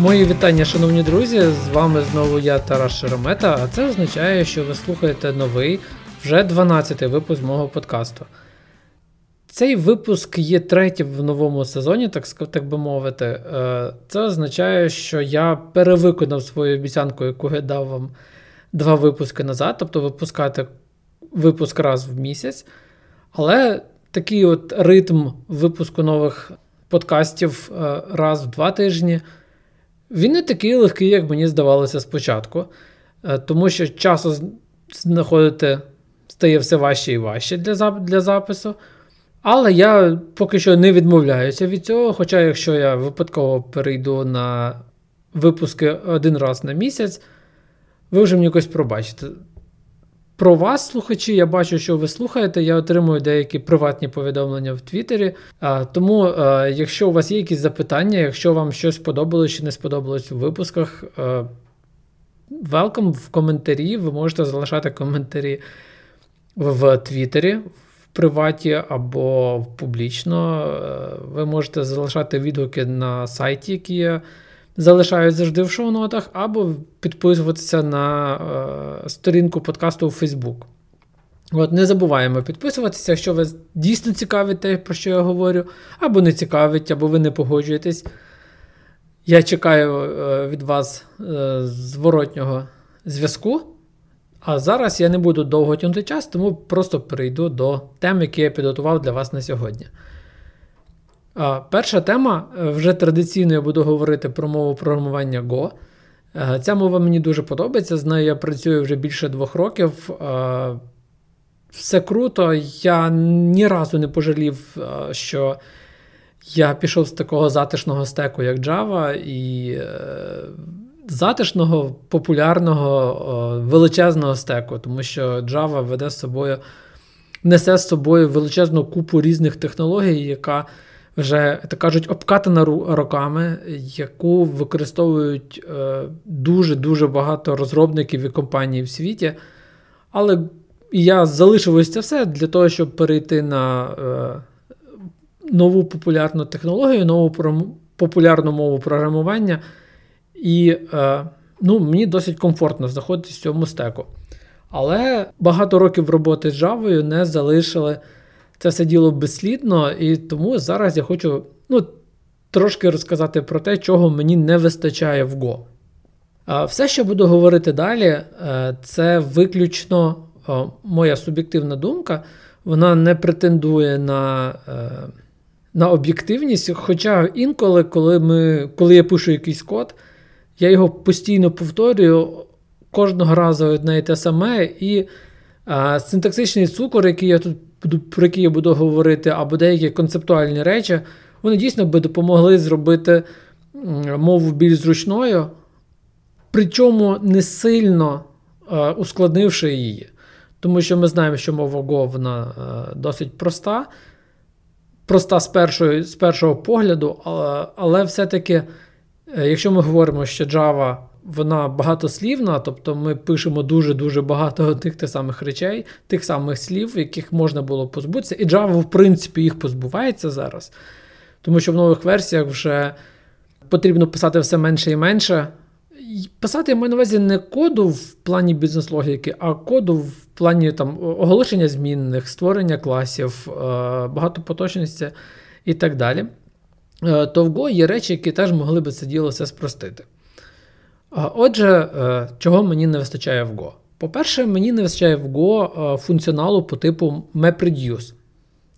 Мої вітання, шановні друзі! З вами знову я Тарас Шеремета, а це означає, що ви слухаєте новий, вже 12-й випуск мого подкасту. Цей випуск є третім в новому сезоні, так так би мовити. Е, це означає, що я перевиконав свою обіцянку, яку я дав вам два випуски назад, тобто випускати випуск раз в місяць. Але такий от ритм випуску нових подкастів е, раз в два тижні. Він не такий легкий, як мені здавалося спочатку, е, тому що часу знаходити стає все важче і важче для для запису. Але я поки що не відмовляюся від цього. Хоча, якщо я випадково перейду на випуски один раз на місяць, ви вже мені якось пробачите. Про вас, слухачі, я бачу, що ви слухаєте. Я отримую деякі приватні повідомлення в Твіттері. Тому, якщо у вас є якісь запитання, якщо вам щось сподобалось чи не сподобалось у випусках, welcome в коментарі. Ви можете залишати коментарі в Твіттері, в приваті або публічно. Ви можете залишати відгуки на сайті, які я залишають завжди в шоу-нотах, або підписуватися на е, сторінку подкасту у Facebook. От, Не забуваємо підписуватися, якщо вас дійсно цікавить те, про що я говорю, або не цікавить, або ви не погоджуєтесь. Я чекаю е, від вас е, зворотнього зв'язку. А зараз я не буду довго тягнути час, тому просто перейду до тем, які я підготував для вас на сьогодні. Перша тема е, вже традиційно я буду говорити про мову програмування Go. Е, ця мова мені дуже подобається. З нею я працюю вже більше двох років. Е, все круто. Я ні разу не пожалів, що я пішов з такого затишного стеку, як Java, і затишного, популярного, величезного стеку, тому що Java веде з собою, несе з собою величезну купу різних технологій, яка вже так кажуть, обкатана роками, яку використовують дуже-дуже багато розробників і компаній в світі. Але я залишив ось це все для того, щоб перейти на е, нову популярну технологію, нову популярну мову програмування. І е, ну, мені досить комфортно знаходитися в цьому стеку. Але багато років роботи з Java не залишили це все діло безслідно, і тому зараз я хочу ну, трошки розказати про те, чого мені не вистачає в Go. Все, що буду говорити далі, е, це виключно моя суб'єктивна думка. Вона не претендує на е, на об'єктивність. Хоча інколи, коли ми, коли я пишу якийсь код, я його постійно повторюю кожного разу одне і те саме. І синтаксичний цукор, який я тут про які я буду говорити, або деякі концептуальні речі, вони дійсно би допомогли зробити мову більш зручною, причому не сильно е, ускладнивши її. Тому що ми знаємо, що мова Go вона е, досить проста, проста з першого, з першого погляду, але, але все-таки, е, якщо ми говоримо, що Java вона багатослівна, тобто ми пишемо дуже-дуже багато тих тих самих речей, тих самих слів, яких можна було позбутися. І Java, в принципі, їх позбувається зараз. Тому що в нових версіях вже потрібно писати все менше і менше. Писати я маю на увазі не коду в плані бізнес-логіки, а коду в плані там, оголошення змінних, створення класів, е, багатопоточності і так далі. Е, то в Go є речі, які теж могли би це діло все спростити. Отже, е, чого мені не вистачає в Go? По-перше, мені не вистачає в Go е, функціоналу по типу MapReduce.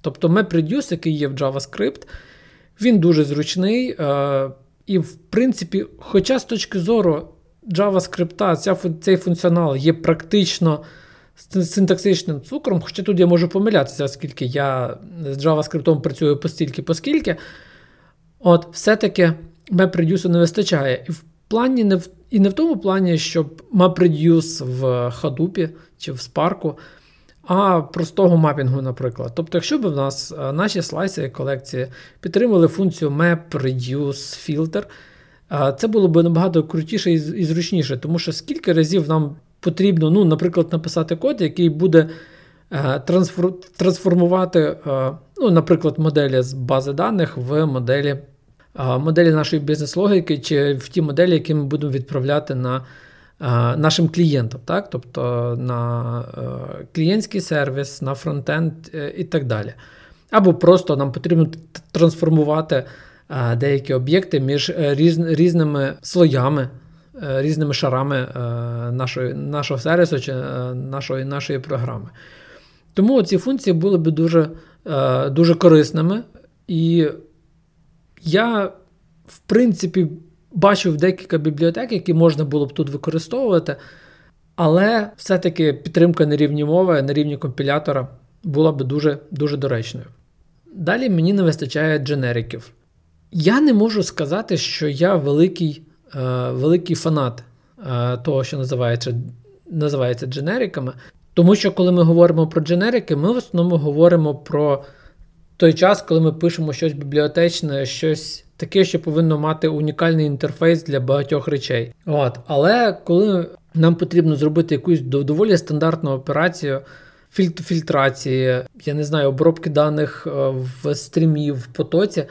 Тобто MapReduce, який є в JavaScript, він дуже зручний. Е, і, в принципі, хоча з точки зору JavaScript цей функціонал є практично синтаксичним цукром, хоча тут я можу помилятися, оскільки я з JavaScript працюю постільки, поскільки, от все-таки MapReduce не вистачає. І в плані не в і не в тому плані, щоб MapReduce в Hadoop чи в Spark, а простого мапінгу, наприклад. Тобто, якщо б в нас е, наші слайси колекції підтримували функцію MapReduce Filter, е, це було б набагато крутіше і зручніше, тому що скільки разів нам потрібно, ну, наприклад, написати код, який буде е, трансформувати, ну, наприклад, моделі з бази даних в моделі моделі нашої бізнес-логіки, чи в ті моделі, які ми будемо відправляти на нашим клієнтам, так? тобто на е, клієнтський сервіс, на фронтенд е, і так далі. Або просто нам потрібно трансформувати деякі об'єкти між різними слоями, різними шарами нашої, нашого сервісу чи нашої, нашої програми. Тому ці функції були б дуже, дуже корисними. І я, в принципі, бачив декілька бібліотек, які можна було б тут використовувати, але все-таки підтримка на рівні мови, на рівні компілятора була б дуже дуже доречною. Далі мені не вистачає дженериків. Я не можу сказати, що я великий е, великий фанат е, того, що називається називається дженериками. Тому що, коли ми говоримо про дженерики, ми в основному говоримо про той час, коли ми пишемо щось бібліотечне, щось таке, що повинно мати унікальний інтерфейс для багатьох речей. От. Але коли нам потрібно зробити якусь доволі стандартну операцію фільтрації, я не знаю, обробки даних е, в стрімі, в потоці.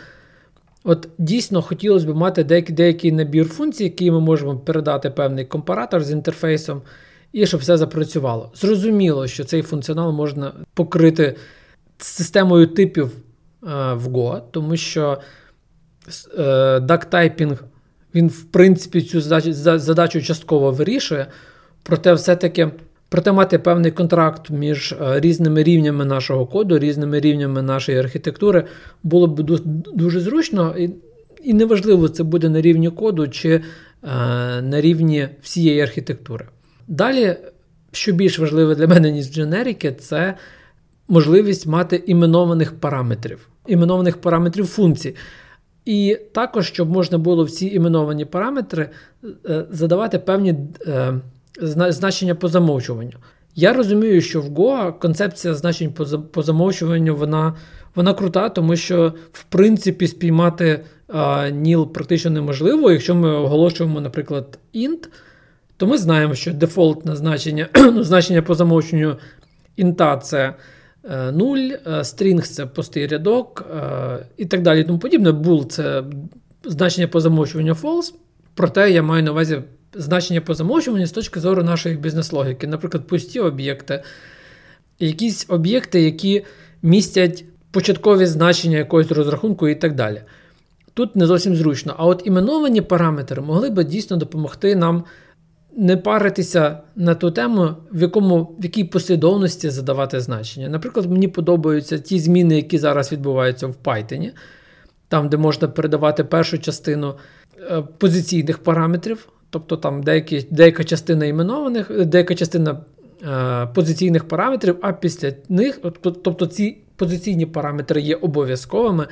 От дійсно хотілося б мати деякий, деякий набір функцій, які ми можемо передати певний компаратор з інтерфейсом, і щоб все запрацювало. Зрозуміло, що цей функціонал можна покрити системою типів е, в Go, тому що е, дактайпінг, він, в принципі, цю задачу, частково вирішує, проте все-таки. Проте мати певний контракт між е, різними рівнями нашого коду, різними рівнями нашої архітектури було б дуже зручно, і неважливо, це буде на рівні коду чи е, на рівні всієї архітектури. Далі, що більш важливе для мене, ніж дженерики, це можливість мати іменованих параметрів, іменованих параметрів функцій. І також, щоб можна було в ці іменовані параметри е, задавати певні е, значення по замовчуванню. Я розумію, що в Go концепція значень по замовчуванню вона вона крута, тому що, в принципі, спіймати ніл практично неможливо. Якщо ми оголошуємо, наприклад, int, то ми знаємо, що дефолтне значення ну, значення по замовчуванню інта це 0, стрінг це пустий рядок е, і так далі. тому подібне. Bool – це значення по замовчуванню false, проте я маю на увазі значення по замовчуванню з точки зору нашої бізнес-логіки. Наприклад, пусті об'єкти, якісь об'єкти, які містять початкові значення якогось розрахунку і так далі. Тут не зовсім зручно. А от іменовані параметри могли би дійсно допомогти нам не паритися на ту тему, в якому, в якій послідовності задавати значення. Наприклад, мені подобаються ті зміни, які зараз відбуваються в Python, там, де можна передавати першу частину е, позиційних параметрів, тобто там деякі, деяка частина іменованих, деяка частина е, позиційних параметрів, а після них, тобто ці позиційні параметри є обов'язковими.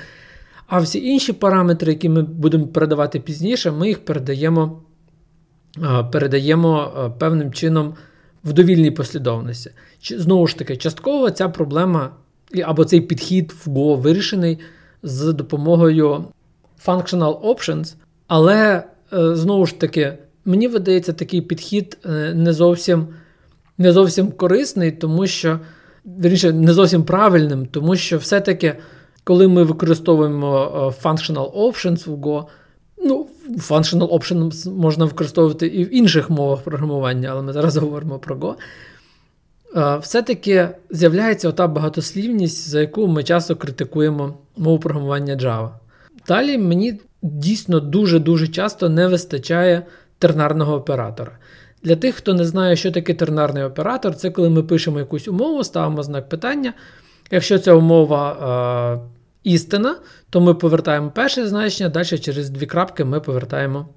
А всі інші параметри, які ми будемо передавати пізніше, ми їх передаємо передаємо певним чином в довільній послідовності. Знову ж таки, частково ця проблема або цей підхід Go вирішений з допомогою functional options, але е, знову ж таки, мені видається, такий підхід е, не зовсім не зовсім корисний, тому що вірніше, не зовсім правильним, тому що все-таки, коли ми використовуємо е, functional options в Go, ну, Functional option можна використовувати і в інших мовах програмування, але ми зараз говоримо про Go. Все-таки з'являється ота багатослівність, за яку ми часто критикуємо мову програмування Java. Далі мені дійсно дуже-дуже часто не вистачає тернарного оператора. Для тих, хто не знає, що таке тернарний оператор, це коли ми пишемо якусь умову, ставимо знак питання. Якщо ця умова істина, то ми повертаємо перше значення, далі через дві крапки ми повертаємо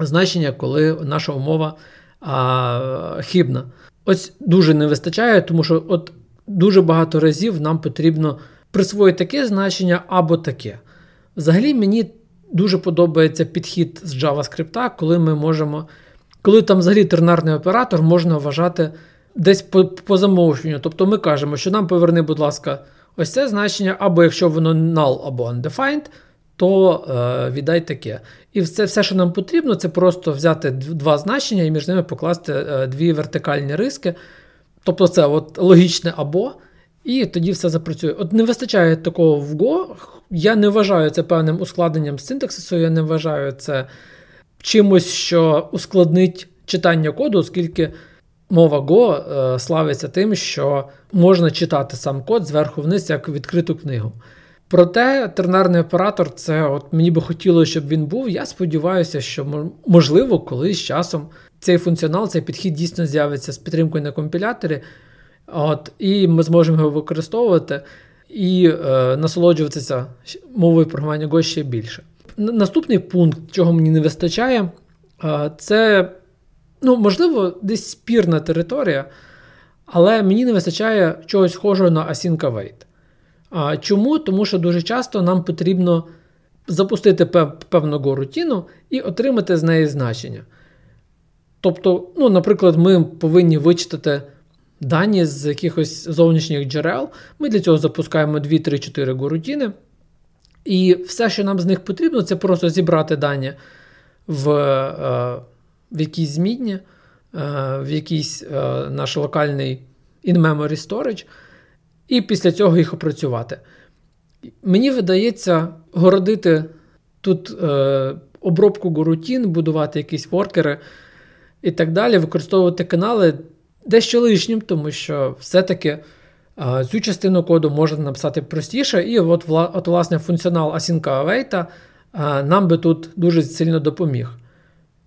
значення, коли наша умова а, хибна. Ось дуже не вистачає, тому що от дуже багато разів нам потрібно присвоїти таке значення або таке. Взагалі, мені дуже подобається підхід з JavaScript, коли ми можемо, коли там взагалі тернарний оператор можна вважати десь по, по замовченню. Тобто ми кажемо, що нам поверни, будь ласка, Ось це значення, або якщо воно null або undefined, то е, віддай таке. І це все, що нам потрібно, це просто взяти два значення і між ними покласти е, дві вертикальні риски. Тобто це от логічне або. І тоді все запрацює. От не вистачає такого в Go. Я не вважаю це певним ускладненням синтаксису, я не вважаю це чимось, що ускладнить читання коду, оскільки мова Go е, славиться тим, що можна читати сам код зверху вниз, як відкриту книгу. Проте тернарний оператор, це от мені би хотілося, щоб він був. Я сподіваюся, що можливо, колись часом цей функціонал, цей підхід дійсно з'явиться з підтримкою на компіляторі. От, І ми зможемо його використовувати і е, насолоджуватися мовою програмування Go ще більше. Наступний пункт, чого мені не вистачає, е, це, ну, можливо, десь спірна територія, але мені не вистачає чогось схожого на async await. А Чому? Тому що дуже часто нам потрібно запустити певну горутіну і отримати з неї значення. Тобто, ну, наприклад, ми повинні вичитати дані з якихось зовнішніх джерел. Ми для цього запускаємо 2-3-4 горутіни. І все, що нам з них потрібно, це просто зібрати дані в е, в якійсь змінні, е, в якийсь е, наш локальний in-memory storage, і після цього їх опрацювати. Мені видається городити тут е, обробку горутін, будувати якісь воркери і так далі, використовувати канали дещо лишнім, тому що все-таки цю частину коду можна написати простіше, і от, от власне, функціонал Async Await нам би тут дуже сильно допоміг.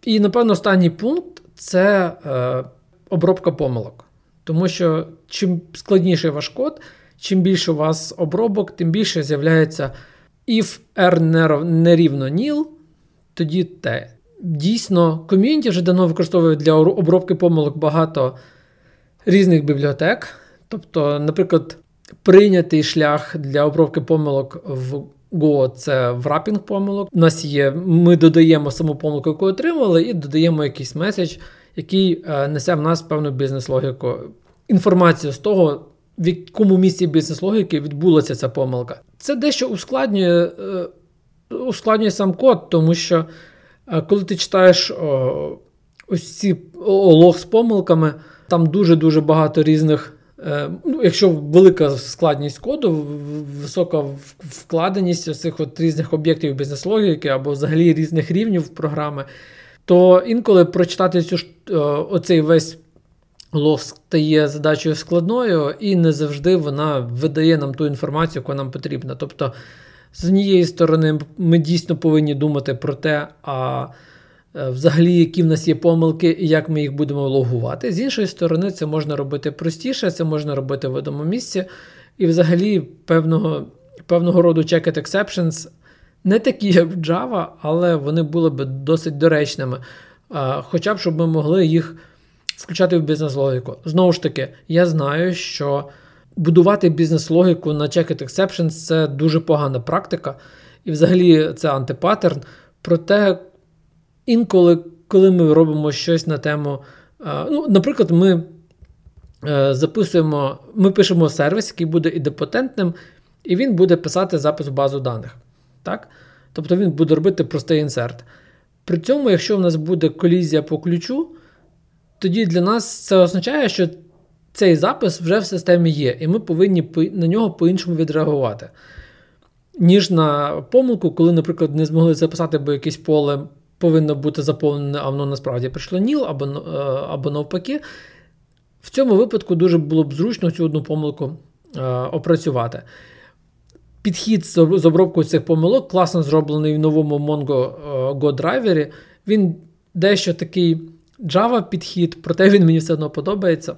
І, напевно, останній пункт це е, обробка помилок. Тому що чим складніший ваш код, чим більше у вас обробок, тим більше з'являється if r не рівно nil, тоді те. Дійсно, ком'юніті вже давно використовує для обробки помилок багато різних бібліотек. Тобто, наприклад, прийнятий шлях для обробки помилок в Go це врапінг помилок. У нас є, ми додаємо саму помилку, яку отримали, і додаємо якийсь меседж, який е, несе в нас певну бізнес-логіку. Інформацію з того, в якому місці бізнес-логіки відбулася ця помилка. Це дещо ускладнює е, ускладнює сам код, тому що е, коли ти читаєш ось ці лог з помилками, там дуже-дуже багато різних. Е, ну, Якщо велика складність коду, висока вкладеність цих різних об'єктів бізнес-логіки або взагалі різних рівнів програми, то інколи прочитати цю оцей весь лог стає задачею складною, і не завжди вона видає нам ту інформацію, яку нам потрібна. Тобто, з однієї сторони, ми дійсно повинні думати про те, а е, взагалі, які в нас є помилки і як ми їх будемо логувати. З іншої сторони, це можна робити простіше, це можна робити в одному місці. І взагалі певного певного роду checked exceptions не такі, як в Java, але вони були б досить доречними. Хоча б щоб ми могли їх включати в бізнес-логіку. Знову ж таки, я знаю, що будувати бізнес-логіку на Checked Exceptions це дуже погана практика, і взагалі це антипаттерн. Проте інколи, коли ми робимо щось на тему, ну, наприклад, ми е, записуємо, ми пишемо сервіс, який буде ідепотентним, і він буде писати запис в базу даних. Так? Тобто він буде робити простий інсерт. При цьому, якщо в нас буде колізія по ключу, тоді для нас це означає, що цей запис вже в системі є, і ми повинні на нього по-іншому відреагувати. Ніж на помилку, коли, наприклад, не змогли записати, бо якесь поле повинно бути заповнене, а воно насправді прийшло ніл або е, або навпаки. В цьому випадку дуже було б зручно цю одну помилку е, опрацювати. Підхід з обробкою цих помилок класно зроблений в новому Mongo е, Go драйвері. Він дещо такий Java підхід, проте він мені все одно подобається.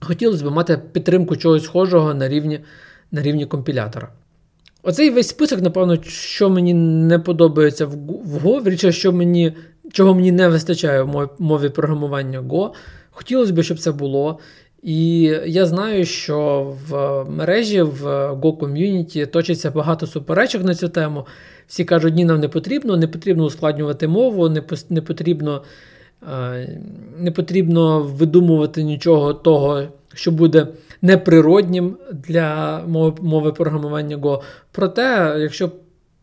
Хотілося б мати підтримку чогось схожого на рівні на рівні компілятора. Оцей весь список, напевно, що мені не подобається в Go, річ, що мені, чого мені не вистачає в мові програмування Go. Хотілося б, щоб це було. І я знаю, що в мережі в Go ком'юніті точиться багато суперечок на цю тему. Всі кажуть, ні, нам не потрібно, не потрібно ускладнювати мову, не потрібно не потрібно видумувати нічого того, що буде неприроднім для мови програмування Go. Проте, якщо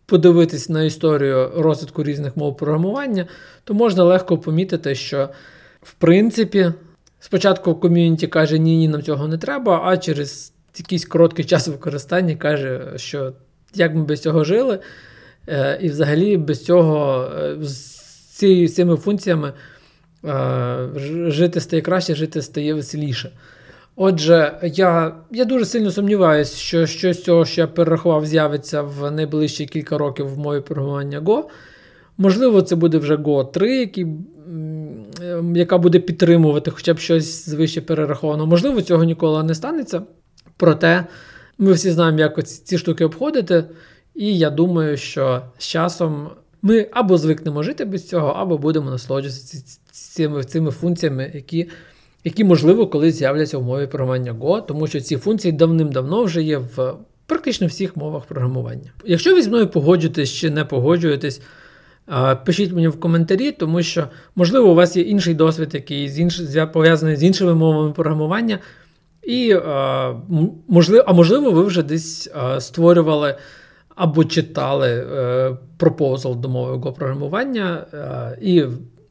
подивитись на історію розвитку різних мов програмування, то можна легко помітити, що в принципі спочатку ком'юніті каже, ні, ні, нам цього не треба, а через якийсь короткий час використання каже, що як ми без цього жили, е, і взагалі без цього з цими функціями жити стає краще, жити стає веселіше. Отже, я я дуже сильно сумніваюся, що щось з цього, що я перерахував, з'явиться в найближчі кілька років в мові програмування Go. Можливо, це буде вже Go 3, який, яка буде підтримувати хоча б щось звище перераховано. Можливо, цього ніколи не станеться. Проте ми всі знаємо, як ці штуки обходити. І я думаю, що з часом ми або звикнемо жити без цього, або будемо насолоджуватися цими цими функціями, які, які можливо, колись з'являться в мові програмування Go, тому що ці функції давним-давно вже є в практично всіх мовах програмування. Якщо ви зі мною погоджуєтесь чи не погоджуєтесь, пишіть мені в коментарі, тому що, можливо, у вас є інший досвід, який з інш... пов'язаний з іншими мовами програмування. І, можливо, А можливо, ви вже десь створювали або читали е, пропозал до мови Go програмування, е, і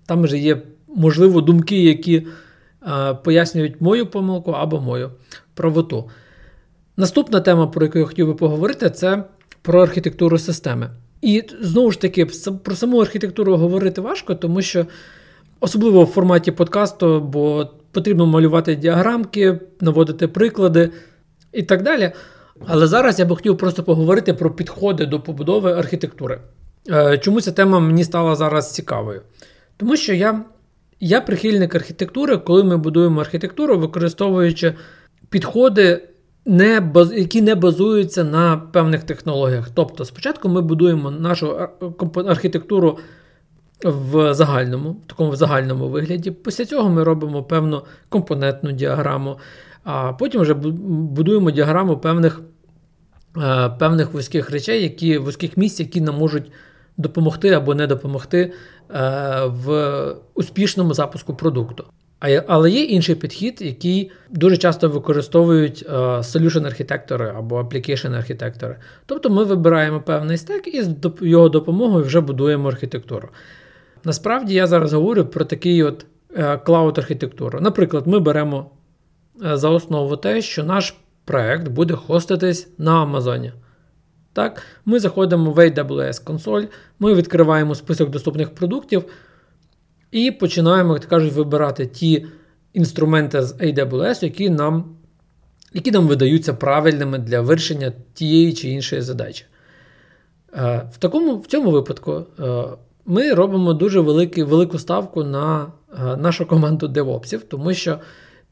там вже є, можливо, думки, які пояснюють мою помилку або мою правоту. Наступна тема, про яку я хотів би поговорити, це про архітектуру системи. І знову ж таки, про саму архітектуру говорити важко, тому що, особливо в форматі подкасту, бо потрібно малювати діаграмки, наводити приклади і так далі. Але зараз я би хотів просто поговорити про підходи до побудови архітектури. Е, чому ця тема мені стала зараз цікавою? Тому що я я прихильник архітектури, коли ми будуємо архітектуру, використовуючи підходи, не баз, які не базуються на певних технологіях. Тобто, спочатку ми будуємо нашу архітектуру в загальному, в такому загальному вигляді. Після цього ми робимо певну компонентну діаграму, а потім вже будуємо діаграму певних е, певних вузьких речей, які вузьких місць, які нам можуть допомогти або не допомогти е, в успішному запуску продукту. Але є інший підхід, який дуже часто використовують е, solution архітектори або application архітектори. Тобто ми вибираємо певний стек і з його допомогою вже будуємо архітектуру. Насправді я зараз говорю про такий от клауд-архітектуру. Наприклад, ми беремо Е, за основу те, що наш проект буде хоститись на Амазоні. Так, Ми заходимо в AWS консоль, ми відкриваємо список доступних продуктів і починаємо, як кажуть, вибирати ті інструменти з AWS, які нам які нам видаються правильними для вирішення тієї чи іншої задачі. Е, в такому, в цьому випадку е, ми робимо дуже великий, велику ставку на нашу команду девопсів, тому що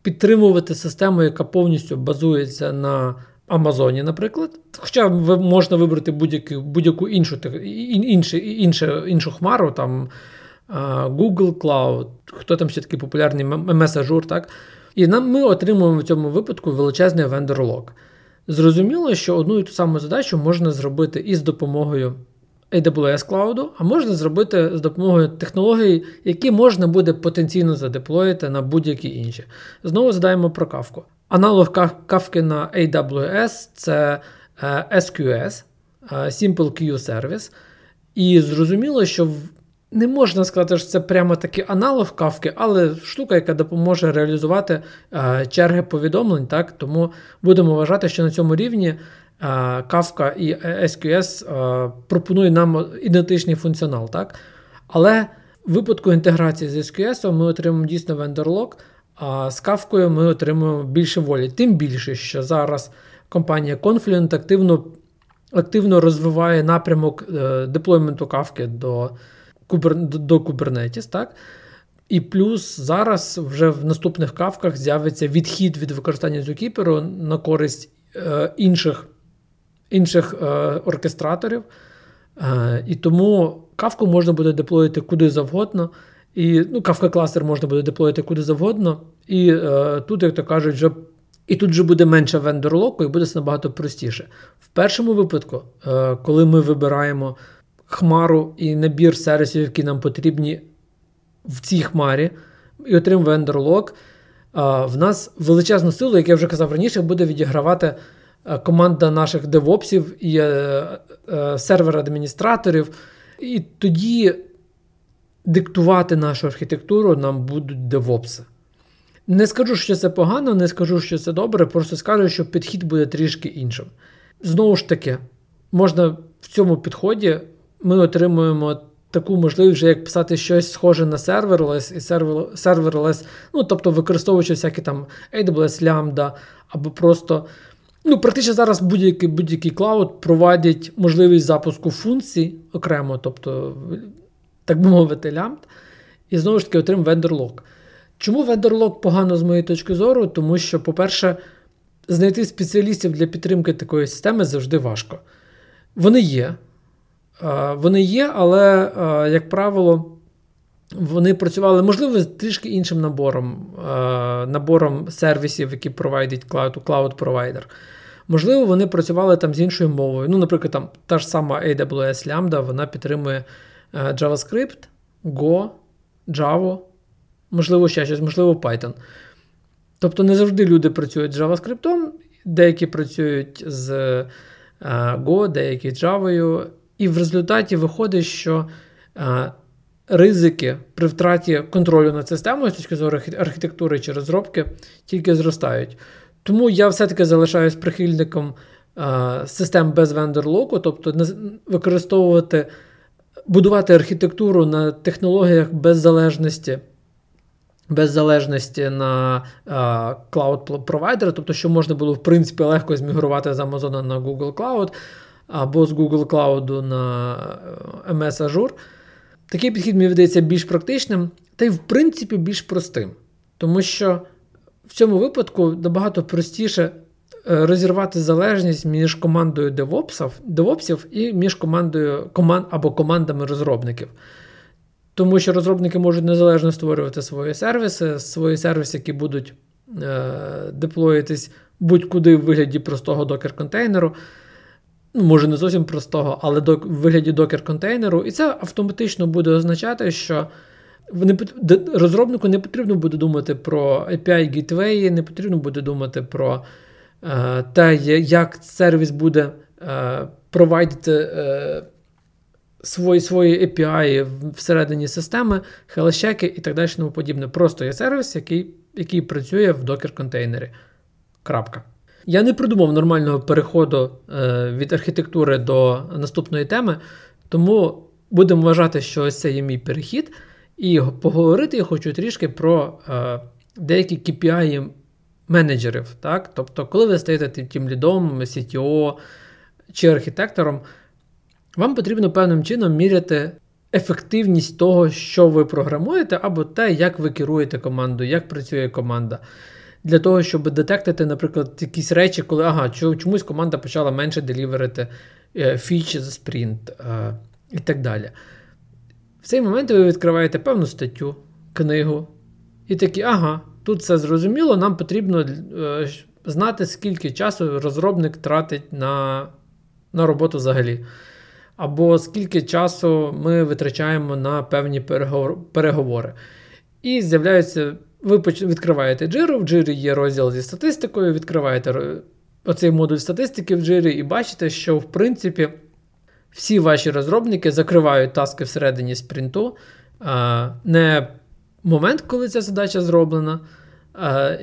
підтримувати систему, яка повністю базується на Амазоні, наприклад. Хоча можна вибрати будь-яку будь-яку іншу іншу, іншу, іншу хмару, там Google Cloud, хто там ще такий популярний MS так? І нам ми отримуємо в цьому випадку величезний vendor-лог. Зрозуміло, що одну і ту саму задачу можна зробити із допомогою AWS Cloud, а можна зробити з допомогою технологій, які можна буде потенційно задеплоїти на будь-які інші. Знову згадаємо про кавку. Аналог кавки на AWS це е, SQS, е, Simple Queue Service. І зрозуміло, що не можна сказати, що це прямо такий аналог кавки, але штука, яка допоможе реалізувати е, черги повідомлень. так? Тому будемо вважати, що на цьому рівні Kafka і SQS пропонує нам ідентичний функціонал. так? Але в випадку інтеграції з SQS ми отримуємо дійсно вендорлог, а з Kafka ми отримуємо більше волі. Тим більше, що зараз компанія Confluent активно активно розвиває напрямок е, деплойменту Kafka до до Kubernetes. так? І плюс зараз вже в наступних кавках з'явиться відхід від використання Zookeeper на користь е, інших інших е, оркестраторів. Е, і тому кавку можна буде деплоїти куди завгодно. І ну, Kafka кластер можна буде деплоїти куди завгодно. І е, тут, як то кажуть, вже і тут вже буде менше вендор-локу, і буде набагато простіше. В першому випадку, е, коли ми вибираємо хмару і набір сервісів, які нам потрібні в цій хмарі, і отримуємо вендор-лок, е, в нас величезну силу, як я вже казав раніше, буде відігравати. Е, команда наших девопсів і е, е, сервер-адміністраторів. І тоді диктувати нашу архітектуру нам будуть девопси. Не скажу, що це погано, не скажу, що це добре, просто скажу, що підхід буде трішки іншим. Знову ж таки, можна в цьому підході ми отримуємо таку можливість, вже як писати щось схоже на serverless і serverless, ну тобто використовуючи всякі там AWS Lambda, або просто. Ну, практично зараз будь-який будь-який клауд проводять можливість запуску функцій окремо, тобто, так би мовити, лямбд, і знову ж таки отримав вендорлог. Чому вендорлог погано з моєї точки зору? Тому що, по-перше, знайти спеціалістів для підтримки такої системи завжди важко. Вони є. Вони є, але, як правило, вони працювали, можливо, з трішки іншим набором набором сервісів, які провайдить cloud, cloud провайдер. Можливо, вони працювали там з іншою мовою. Ну, наприклад, там та ж сама AWS Lambda, вона підтримує JavaScript, Go, Java, можливо, ще щось, можливо, Python. Тобто не завжди люди працюють з JavaScript, деякі працюють з Go, деякі з Java. І в результаті виходить, що ризики при втраті контролю над системою з точки зору архітектури чи розробки тільки зростають. Тому я все-таки залишаюсь прихильником систем без вендор-локу, тобто використовувати, будувати архітектуру на технологіях без залежності. Без залежності на клауд провайдера, тобто, що можна було в принципі легко змігрувати з Amazon на Google Cloud, або з Google Cloud на е, MS Azure. Такий підхід мені видається більш практичним, та й, в принципі, більш простим. Тому що в цьому випадку набагато простіше е, розірвати залежність між командою девопсів і між командою команд або командами розробників. Тому що розробники можуть незалежно створювати свої сервіси, свої сервіси, які будуть е, деплоїтись будь-куди в вигляді простого докер-контейнеру ну, може не зовсім простого, але до, в вигляді докер-контейнеру, і це автоматично буде означати, що вони, розробнику не потрібно буде думати про API Gateway, не потрібно буде думати про е, те, як сервіс буде е, провайдити е, свої свої API всередині системи, хелещеки і так далі. тому подібне. Просто є сервіс, який який працює в докер-контейнері. Крапка. Я не придумав нормального переходу е, від архітектури до наступної теми, тому будемо вважати, що ось це є мій перехід. І поговорити я хочу трішки про е, деякі KPI менеджерів. Так? Тобто, коли ви стаєте тим лідом, CTO чи архітектором, вам потрібно певним чином міряти ефективність того, що ви програмуєте, або те, як ви керуєте командою, як працює команда для того, щоб детектити, наприклад, якісь речі, коли ага, чомусь команда почала менше деліверити е, фіч за спринт е, і так далі. В цей момент ви відкриваєте певну статтю, книгу, і такі, ага, тут все зрозуміло, нам потрібно е, знати, скільки часу розробник тратить на, на роботу взагалі. Або скільки часу ми витрачаємо на певні переговори. І з'являються ви відкриваєте джиру, в джирі є розділ зі статистикою, відкриваєте оцей модуль статистики в джирі і бачите, що, в принципі, всі ваші розробники закривають таски всередині спринту. Не момент, коли ця задача зроблена,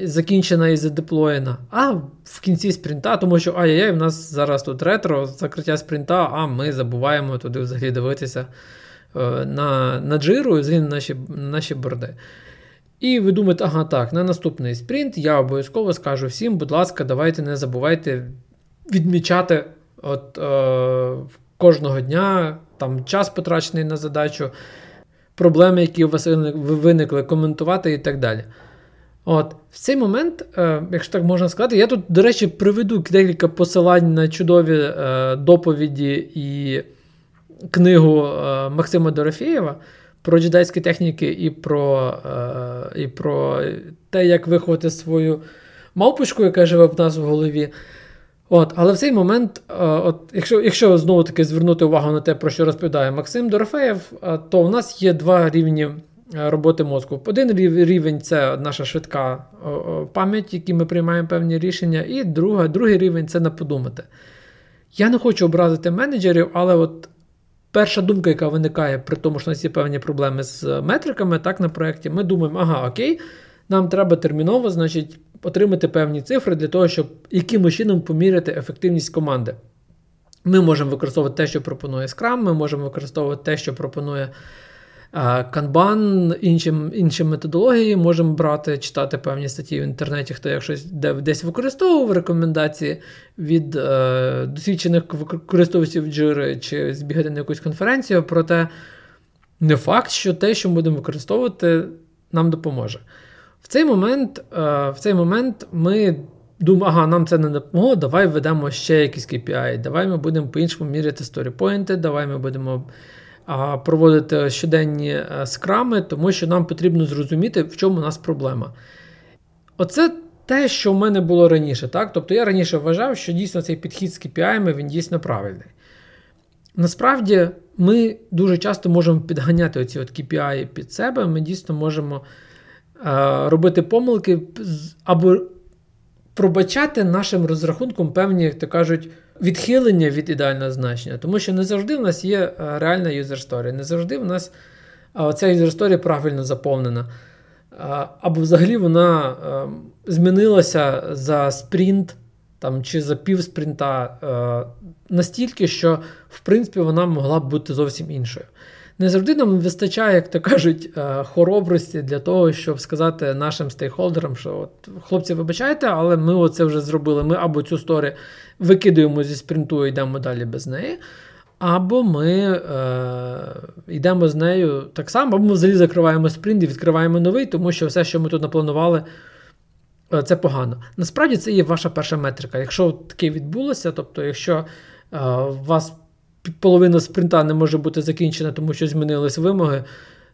закінчена і задеплоєна, а в кінці спринта, тому що ай-яй, в нас зараз тут ретро, закриття спринта, а ми забуваємо туди взагалі дивитися е, на на джиру і взагалі на наші, на наші борди. І ви думаєте, ага, так, на наступний спринт я обов'язково скажу всім, будь ласка, давайте не забувайте відмічати от, е, кожного дня там час потрачений на задачу, проблеми, які у вас виникли, коментувати і так далі. От, В цей момент, е, якщо так можна сказати, я тут, до речі, приведу декілька посилань на чудові е, доповіді і книгу е, Максима Дорофєєва про джедайські техніки і про е, і про те, як виховати свою мавпочку, яка живе в нас в голові. От, Але в цей момент, е, от, якщо якщо знову таки звернути увагу на те, про що розповідає Максим Дорофеєв, е, то у нас є два рівні е, роботи мозку. Один рівень це наша швидка пам'ять, які ми приймаємо певні рішення, і друга, другий рівень це на подумати. Я не хочу образити менеджерів, але от перша думка, яка виникає при тому, що у нас є певні проблеми з метриками так, на проєкті, ми думаємо, ага, окей, Нам треба терміново, значить, отримати певні цифри для того, щоб якимось чином поміряти ефективність команди. Ми можемо використовувати те, що пропонує Scrum, ми можемо використовувати те, що пропонує Kanban, інші, інші методології, можемо брати, читати певні статті в інтернеті, хто як щось десь використовував рекомендації від е, досвідчених користувачів джири чи збігати на якусь конференцію. Проте не факт, що те, що ми будемо використовувати, нам допоможе. В цей момент, е, в цей момент ми думаємо, ага, нам це не допомогло, давай введемо ще якісь KPI, давай ми будемо по-іншому міряти сторіпойнти, давай ми будемо проводити щоденні е, скрами, тому що нам потрібно зрозуміти, в чому у нас проблема. Оце те, що в мене було раніше. так? Тобто я раніше вважав, що дійсно цей підхід з KPI він дійсно правильний. Насправді, ми дуже часто можемо підганяти оці от KPI під себе, ми дійсно можемо робити помилки або пробачати нашим розрахунком певні, як то кажуть, відхилення від ідеального значення, тому що не завжди в нас є е, реальна story, не завжди в нас ця user story правильно заповнена. Або взагалі вона е, змінилася за спринт там, чи за пів спринта е, настільки, що в принципі вона могла б бути зовсім іншою. Не завжди нам вистачає, як то кажуть, хоробрості для того, щоб сказати нашим стейкхолдерам, що от, хлопці, вибачайте, але ми оце вже зробили. Ми або цю сторі викидуємо зі спринту і йдемо далі без неї. Або ми е, йдемо з нею так само, або ми взагалі закриваємо спринт і відкриваємо новий, тому що все, що ми тут напланували, е, це погано. Насправді це є ваша перша метрика. Якщо таке відбулося, тобто, якщо е, вас половина спринта не може бути закінчена, тому що змінились вимоги,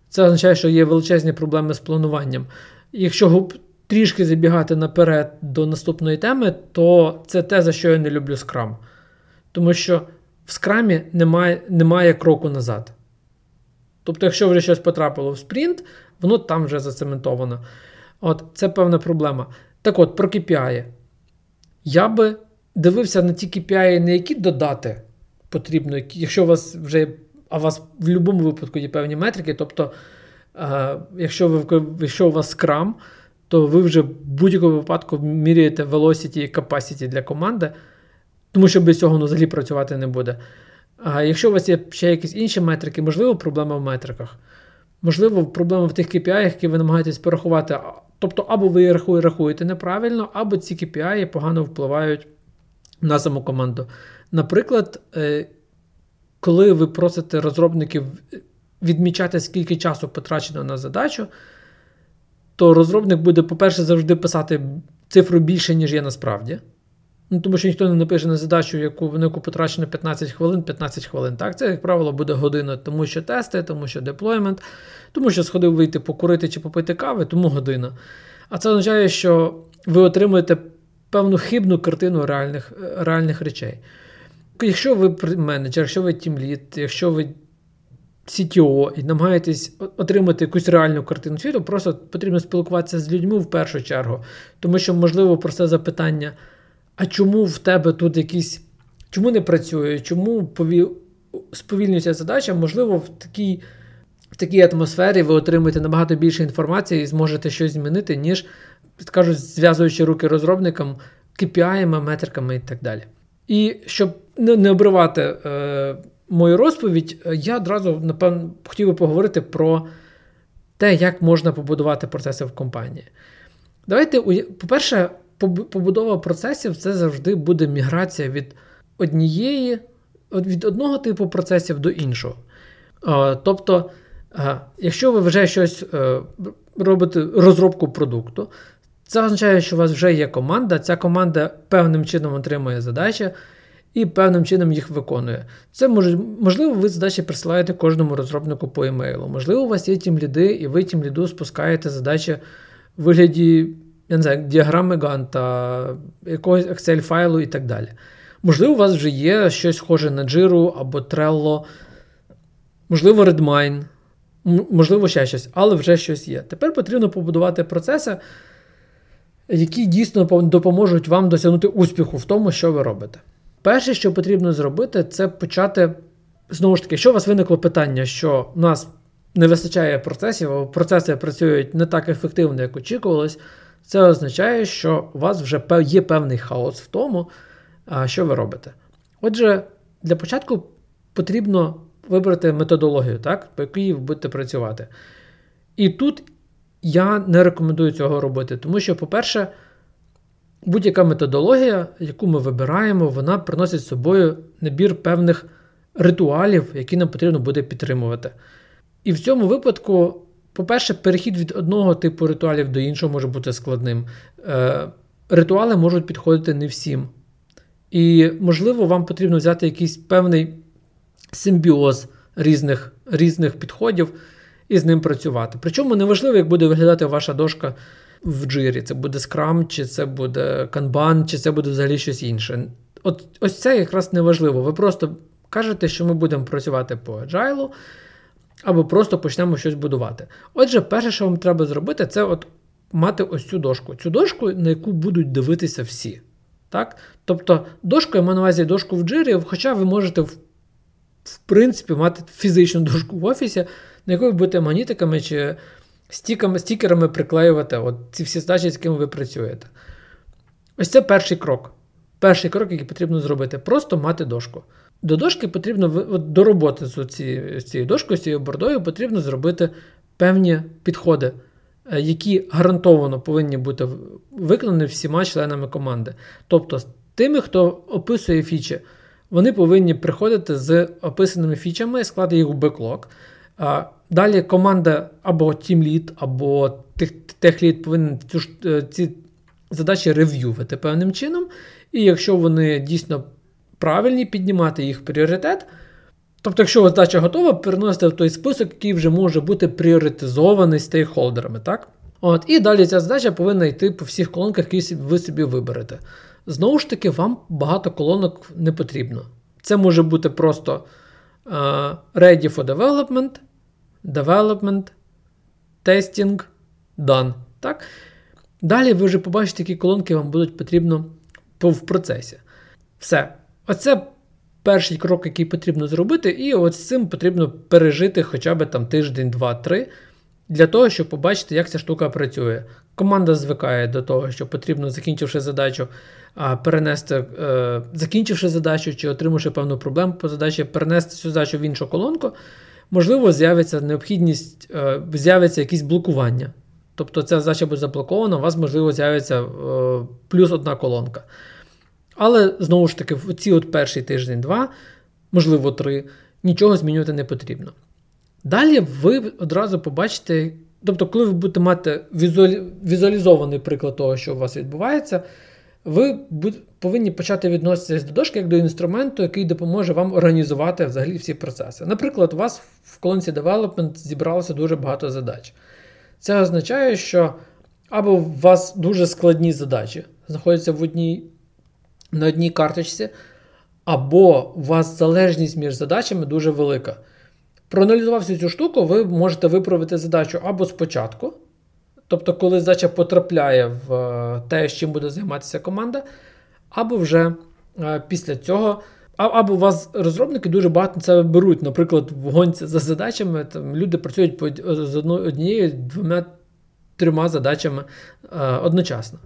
це означає, що є величезні проблеми з плануванням. Якщо трішки забігати наперед до наступної теми, то це те, за що я не люблю скрам. Тому що в скрамі немає, немає кроку назад. Тобто, якщо вже щось потрапило в спринт, воно там вже зацементовано. От, Це певна проблема. Так от, про KPI. Я би дивився на ті KPI, не які додати потрібно, якщо у вас вже, а у вас в будь-якому випадку є певні метрики, тобто, е, якщо ви, якщо у вас скрам, то ви вже в будь-якому випадку міряєте velocity і capacity для команди, тому що без цього взагалі працювати не буде. А якщо у вас є ще якісь інші метрики, можливо, проблема в метриках. Можливо, проблема в тих KPI, які ви намагаєтесь порахувати. Тобто, або ви рахуєте неправильно, або ці KPI погано впливають на саму команду. Наприклад, е, коли ви просите розробників відмічати, скільки часу потрачено на задачу, то розробник буде, по-перше, завжди писати цифру більше, ніж є насправді. Ну, Тому що ніхто не напише на задачу, яку на яку потрачено 15 хвилин, 15 хвилин. Так, Це, як правило, буде година, тому що тести, тому що деплоймент, тому що сходив вийти покурити чи попити кави, тому година. А це означає, що ви отримуєте певну хибну картину реальних, реальних речей. Якщо ви менеджер, якщо ви тімлід, якщо ви CTO і намагаєтесь отримати якусь реальну картину світу, просто потрібно спілкуватися з людьми в першу чергу. Тому що, можливо, просте запитання: а чому в тебе тут якісь, чому не працює, чому пові... сповільнюється задача, можливо, в такій в такій атмосфері ви отримаєте набагато більше інформації і зможете щось змінити, ніж, кажуть, зв'язуючи руки розробникам, KPI, метриками і так далі. І щоб не обривати е, мою розповідь, е, я одразу, напевно, хотів би поговорити про те, як можна побудувати процеси в компанії. Давайте, по-перше, побудова процесів це завжди буде міграція від однієї, від одного типу процесів до іншого. Е, тобто, е, якщо ви вже щось робите розробку продукту, це означає, що у вас вже є команда, ця команда певним чином отримує задачі і певним чином їх виконує. Це може, можливо, ви задачі присилаєте кожному розробнику по емейлу. Можливо, у вас є тім ліди, і ви тім ліду спускаєте задачі в вигляді я не знаю, діаграми Ганта, якогось Excel файлу і так далі. Можливо, у вас вже є щось схоже на Jira або Trello, можливо, Redmine, можливо, ще щось, але вже щось є. Тепер потрібно побудувати процеси, які дійсно допоможуть вам досягнути успіху в тому, що ви робите. Перше, що потрібно зробити, це почати. Знову ж таки, якщо у вас виникло питання, що у нас не вистачає процесів, або процеси працюють не так ефективно, як очікувалось, це означає, що у вас вже є певний хаос в тому, що ви робите. Отже, для початку потрібно вибрати методологію, так, по якій ви будете працювати. І тут я не рекомендую цього робити, тому що, по-перше, будь-яка методологія, яку ми вибираємо, вона приносить з собою набір певних ритуалів, які нам потрібно буде підтримувати. І в цьому випадку, по-перше, перехід від одного типу ритуалів до іншого може бути складним. Е, Ритуали можуть підходити не всім. І, можливо, вам потрібно взяти якийсь певний симбіоз різних різних підходів і з ним працювати. Причому неважливо, як буде виглядати ваша дошка в джирі. Це буде Scrum, чи це буде Kanban, чи це буде взагалі щось інше. От Ось це якраз неважливо. Ви просто кажете, що ми будемо працювати по agile, або просто почнемо щось будувати. Отже, перше, що вам треба зробити, це от мати ось цю дошку. Цю дошку, на яку будуть дивитися всі. Так? Тобто, дошку я маю на увазі дошку в джирі, хоча ви можете, в, в принципі, мати фізичну дошку в офісі, на яку ви будете магнітиками чи стіками, стікерами приклеювати от ці всі задачі, з якими ви працюєте. Ось це перший крок. Перший крок, який потрібно зробити, просто мати дошку. До дошки потрібно от до роботи з цією дошкою, з цією бордою, потрібно зробити певні підходи, е, які гарантовано повинні бути виконані всіма членами команди. Тобто, тими, хто описує фічі, вони повинні приходити з описаними фічами, складати їх у беклог. Далі команда або тімлід, або техлід повинен е, ці задачі рев'ювати певним чином. І якщо вони дійсно правильні, піднімати їх пріоритет. Тобто, якщо задача готова, переносити в той список, який вже може бути пріоритизований стейкхолдерами. так? От, І далі ця задача повинна йти по всіх колонках, які ви собі виберете. Знову ж таки, вам багато колонок не потрібно. Це може бути просто uh, Ready for Development, Development, Testing, Done. Так? Далі ви вже побачите, які колонки вам будуть потрібно в процесі. Все. Оце перший крок, який потрібно зробити, і от з цим потрібно пережити хоча б там тиждень, два-три, для того, щоб побачити, як ця штука працює. Команда звикає до того, що потрібно, закінчивши задачу, перенести, е, закінчивши задачу чи отримавши певну проблему по задачі, перенести цю задачу в іншу колонку. Можливо, з'явиться необхідність, е, з'явиться якісь блокування. Тобто ця задача буде заблокована, у вас, можливо, з'явиться е, плюс одна колонка. Але знову ж таки, в ці от перший тиждень-два, можливо, три, нічого змінювати не потрібно. Далі ви одразу побачите, тобто, коли ви будете мати візуалізований приклад того, що у вас відбувається, ви повинні почати відноситися до дошки як до інструменту, який допоможе вам організувати взагалі всі процеси. Наприклад, у вас в колонці Development зібралося дуже багато задач. Це означає, що або у вас дуже складні задачі знаходяться в одній на одній карточці, або у вас залежність між задачами дуже велика. Проаналізувавши цю штуку, ви можете виправити задачу або спочатку, тобто, коли задача потрапляє в е, те, з чим буде займатися команда, або вже е, після цього. Або у вас розробники дуже багато це беруть. Наприклад, в гонці за задачами там люди працюють по з однією, двома, трьома задачами е, одночасно.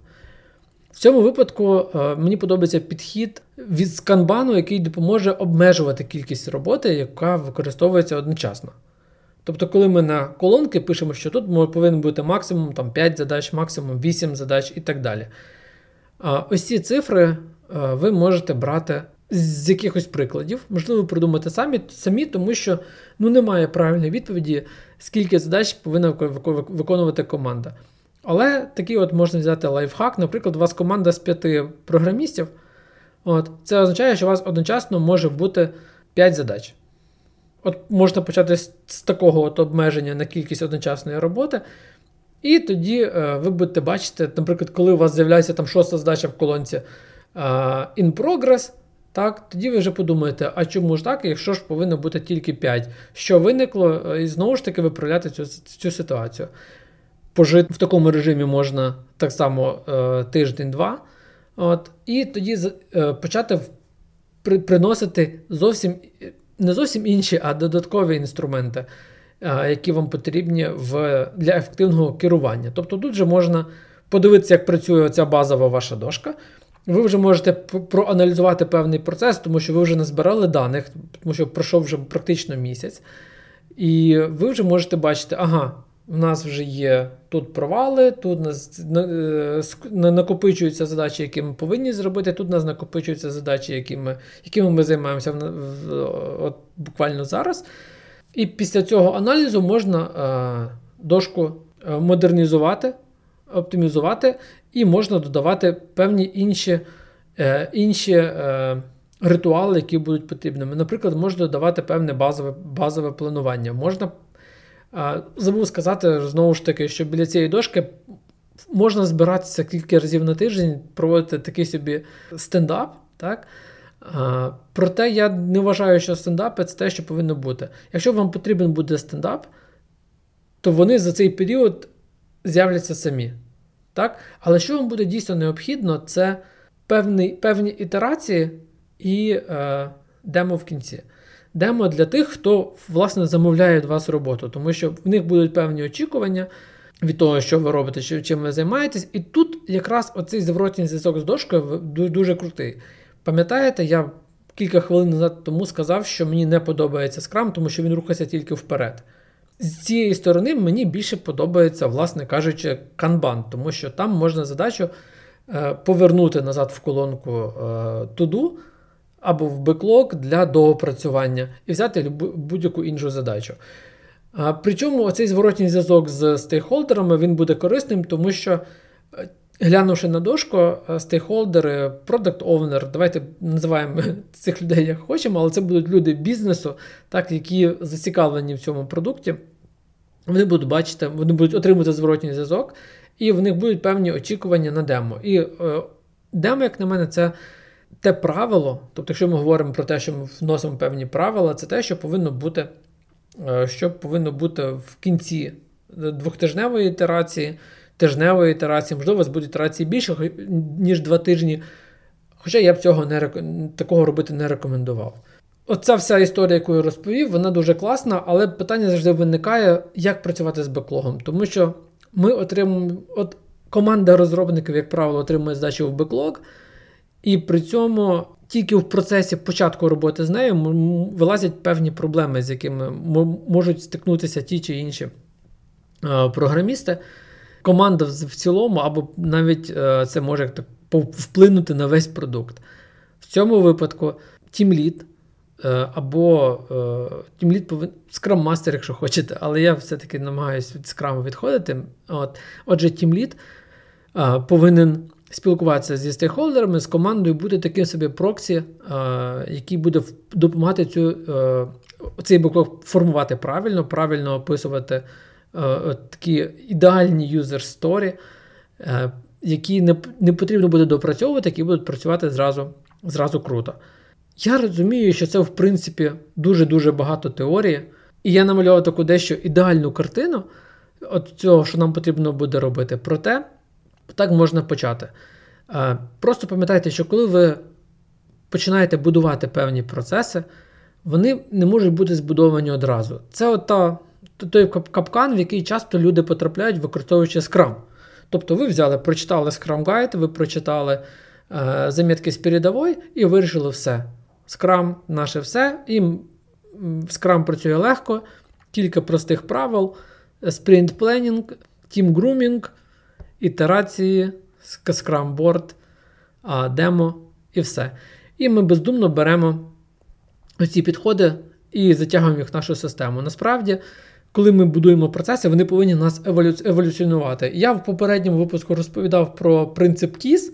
В цьому випадку е, мені подобається підхід від сканбану, який допоможе обмежувати кількість роботи, яка використовується одночасно. Тобто, коли ми на колонки пишемо, що тут повинен бути максимум там, 5 задач, максимум 8 задач і так далі. Ось ці цифри е, ви можете брати з якихось прикладів, можливо, придумати самі, самі тому що ну, немає правильної відповіді, скільки задач повинна виконувати команда. Але такий от можна взяти лайфхак. Наприклад, у вас команда з п'яти програмістів. От, Це означає, що у вас одночасно може бути 5 задач. От Можна почати з, такого от обмеження на кількість одночасної роботи. І тоді е, ви будете бачити, наприклад, коли у вас з'являється там шоста задача в колонці е, in progress, так, тоді ви вже подумаєте, а чому ж так, якщо ж повинно бути тільки 5? Що виникло, е, і знову ж таки виправляти цю, цю ситуацію пожити в такому режимі можна так само е, тиждень-два. От, І тоді е, почати приносити зовсім не зовсім інші, а додаткові інструменти. які вам потрібні в, для ефективного керування. Тобто тут вже можна подивитися, як працює ця базова ваша дошка. Ви вже можете проаналізувати певний процес, тому що ви вже назбирали даних, тому що пройшов вже практично місяць. І ви вже можете бачити, ага, у нас вже є тут провали, тут нас е, накопичуються задачі, які ми повинні зробити. Тут нас накопичуються задачі, якими якими ми займаємося от буквально зараз. І після цього аналізу можна е, дошку е, модернізувати, оптимізувати, і можна додавати певні інші інші ритуали, які будуть потрібними. Наприклад, можна додавати певне базове базове планування. Можна Забув сказати знову ж таки, що біля цієї дошки можна збиратися кілька разів на тиждень, проводити такий собі стендап. так? Проте я не вважаю, що стендап це те, що повинно бути. Якщо вам потрібен буде стендап, то вони за цей період з'являться самі. Так? Але що вам буде дійсно необхідно, це певні певні ітерації і е, демо в кінці демо для тих, хто власне замовляє від вас роботу, тому що в них будуть певні очікування від того, що ви робите, чим ви займаєтесь. І тут якраз оцей зворотній зв'язок з дошкою дуже крутий. Пам'ятаєте, я кілька хвилин тому сказав, що мені не подобається скрам, тому що він рухається тільки вперед. З цієї сторони мені більше подобається, власне кажучи, канбан, тому що там можна задачу е, повернути назад в колонку туду, е, або в беклог для доопрацювання і взяти будь-яку іншу задачу. Причому оцей зворотній зв'язок з стейкхолдерами він буде корисним, тому що, е, глянувши на дошку, е, стейкхолдери, продакт овнер давайте називаємо цих людей як хочемо, але це будуть люди бізнесу, так, які зацікавлені в цьому продукті. Вони будуть бачити, вони будуть отримувати зворотній зв'язок, і в них будуть певні очікування на демо. І е, демо, як на мене, це те правило, тобто, якщо ми говоримо про те, що ми вносимо певні правила, це те, що повинно бути е, що повинно бути в кінці двохтижневої ітерації, тижневої ітерації, можливо, у вас будуть ітерації більше, ніж два тижні. Хоча я б цього не такого робити не рекомендував. Оця вся історія, яку я розповів, вона дуже класна, але питання завжди виникає, як працювати з беклогом. Тому що ми отримуємо, от команда розробників, як правило, отримує здачу в беклог. І при цьому тільки в процесі початку роботи з нею вилазять певні проблеми, з якими можуть стикнутися ті чи інші е, програмісти. Команда в цілому, або навіть е, це може вплинути на весь продукт. В цьому випадку тімлід е, або тімлід повинен Master, якщо хочете, але я все-таки намагаюся від Scrum відходити. От. Отже, тімлід повинен спілкуватися зі стейкхолдерами, з командою, бути таким собі проксі, е, який буде допомагати цю, е, цей беклог формувати правильно, правильно описувати е, такі ідеальні юзер сторі, які не не потрібно буде допрацьовувати, які будуть працювати зразу, зразу круто. Я розумію, що це, в принципі, дуже-дуже багато теорії, і я намалював таку дещо ідеальну картину от цього, що нам потрібно буде робити. Проте. Так можна почати. Просто пам'ятайте, що коли ви починаєте будувати певні процеси, вони не можуть бути збудовані одразу. Це от та, той капкан, в який часто люди потрапляють, використовуючи Scrum. Тобто ви взяли, прочитали Scrum Guide, ви прочитали е, замітки з передової і вирішили все. Scrum наше все. І Scrum працює легко, кілька простих правил: Planning, Team Grooming – ітерації, скрамборд, демо і все. І ми бездумно беремо ці підходи і затягуємо їх в нашу систему. Насправді, коли ми будуємо процеси, вони повинні нас еволюціонувати. Я в попередньому випуску розповідав про принцип KISS,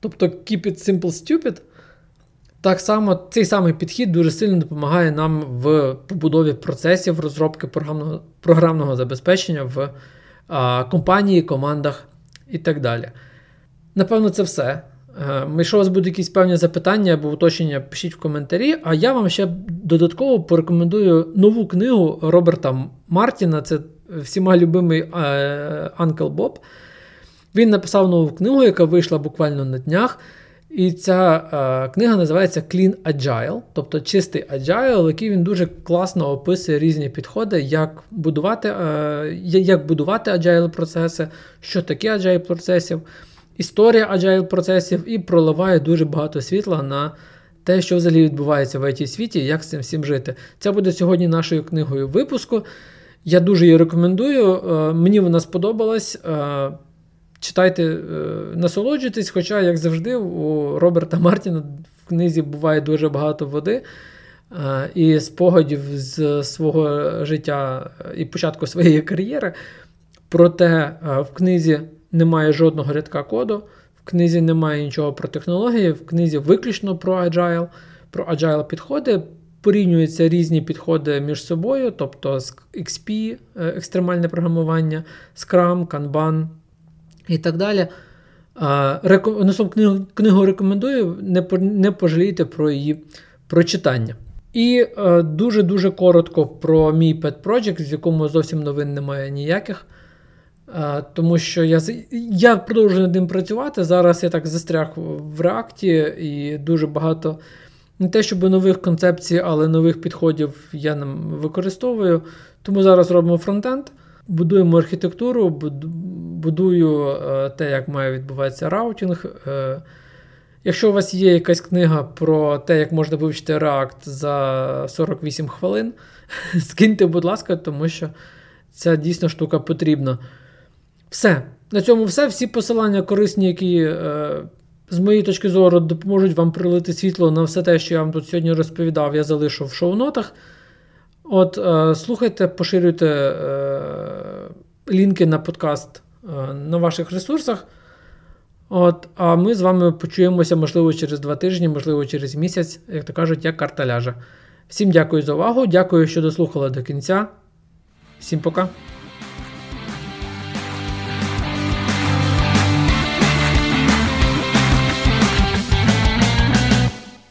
тобто Keep it simple stupid. Так само цей самий підхід дуже сильно допомагає нам в побудові процесів розробки програмного програмного забезпечення в а, компанії, командах і так далі. Напевно, це все. Е, якщо у вас будуть якісь певні запитання або уточнення, пишіть в коментарі. А я вам ще додатково порекомендую нову книгу Роберта Мартіна, це всіма любимий Анкл Боб. Він написав нову книгу, яка вийшла буквально на днях. І ця е, книга називається Clean Agile, тобто чистий Agile, який він дуже класно описує різні підходи, як будувати е, як будувати agile процеси, що таке agile процесів, історія agile процесів, і проливає дуже багато світла на те, що взагалі відбувається в it світі як з цим всім жити. Це буде сьогодні нашою книгою випуску. Я дуже її рекомендую. Е, мені вона сподобалась. Е, читайте, е, насолоджуйтесь, хоча, як завжди, у Роберта Мартіна в книзі буває дуже багато води і спогадів з свого життя і початку своєї кар'єри. Проте в книзі немає жодного рядка коду, в книзі немає нічого про технології, в книзі виключно про agile, про agile підходи порівнюються різні підходи між собою, тобто XP, е, екстремальне програмування, Scrum, Kanban і так далі. Ну, книгу, книгу рекомендую, не не пожалійте про її прочитання. І е, дуже-дуже коротко про мій Pet Project, з якому зовсім новин немає ніяких. Е, тому що я я продовжую над ним працювати. Зараз я так застряг в реакті і дуже багато не те, щоб нових концепцій, але нових підходів я не використовую. Тому зараз робимо фронтенд, будуємо архітектуру, будую е, те, як має відбуватися раутінг. Е, якщо у вас є якась книга про те, як можна вивчити React за 48 хвилин, скиньте, будь ласка, тому що ця дійсно штука потрібна. Все. На цьому все. Всі посилання корисні, які е, з моєї точки зору, допоможуть вам прилити світло на все те, що я вам тут сьогодні розповідав, я залишу в шоу-нотах. От, е, слухайте, поширюйте е, лінки на подкаст е, на ваших ресурсах. От, А ми з вами почуємося, можливо, через два тижні, можливо, через місяць, як то кажуть, як карта ляже. Всім дякую за увагу. Дякую, що дослухали до кінця. Всім пока.